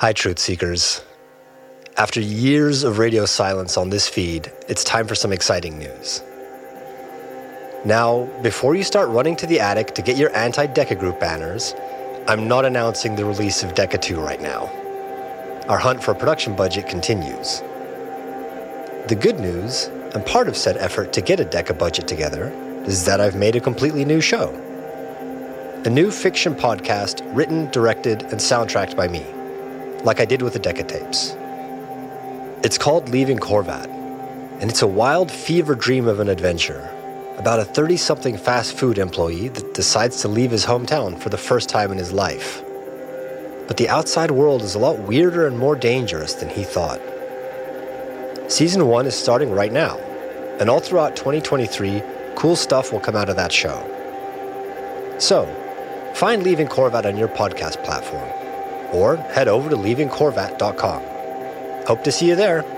Hi, Truth Seekers. After years of radio silence on this feed, it's time for some exciting news. Now, before you start running to the attic to get your anti Deca Group banners, I'm not announcing the release of Deca 2 right now. Our hunt for a production budget continues. The good news, and part of said effort to get a Deca budget together, is that I've made a completely new show. A new fiction podcast written, directed, and soundtracked by me, like I did with the Deca tapes. It's called Leaving Corvat, and it's a wild fever dream of an adventure about a 30 something fast food employee that decides to leave his hometown for the first time in his life. But the outside world is a lot weirder and more dangerous than he thought. Season 1 is starting right now, and all throughout 2023, cool stuff will come out of that show. So, find Leaving Corvat on your podcast platform, or head over to leavingcorvat.com. Hope to see you there.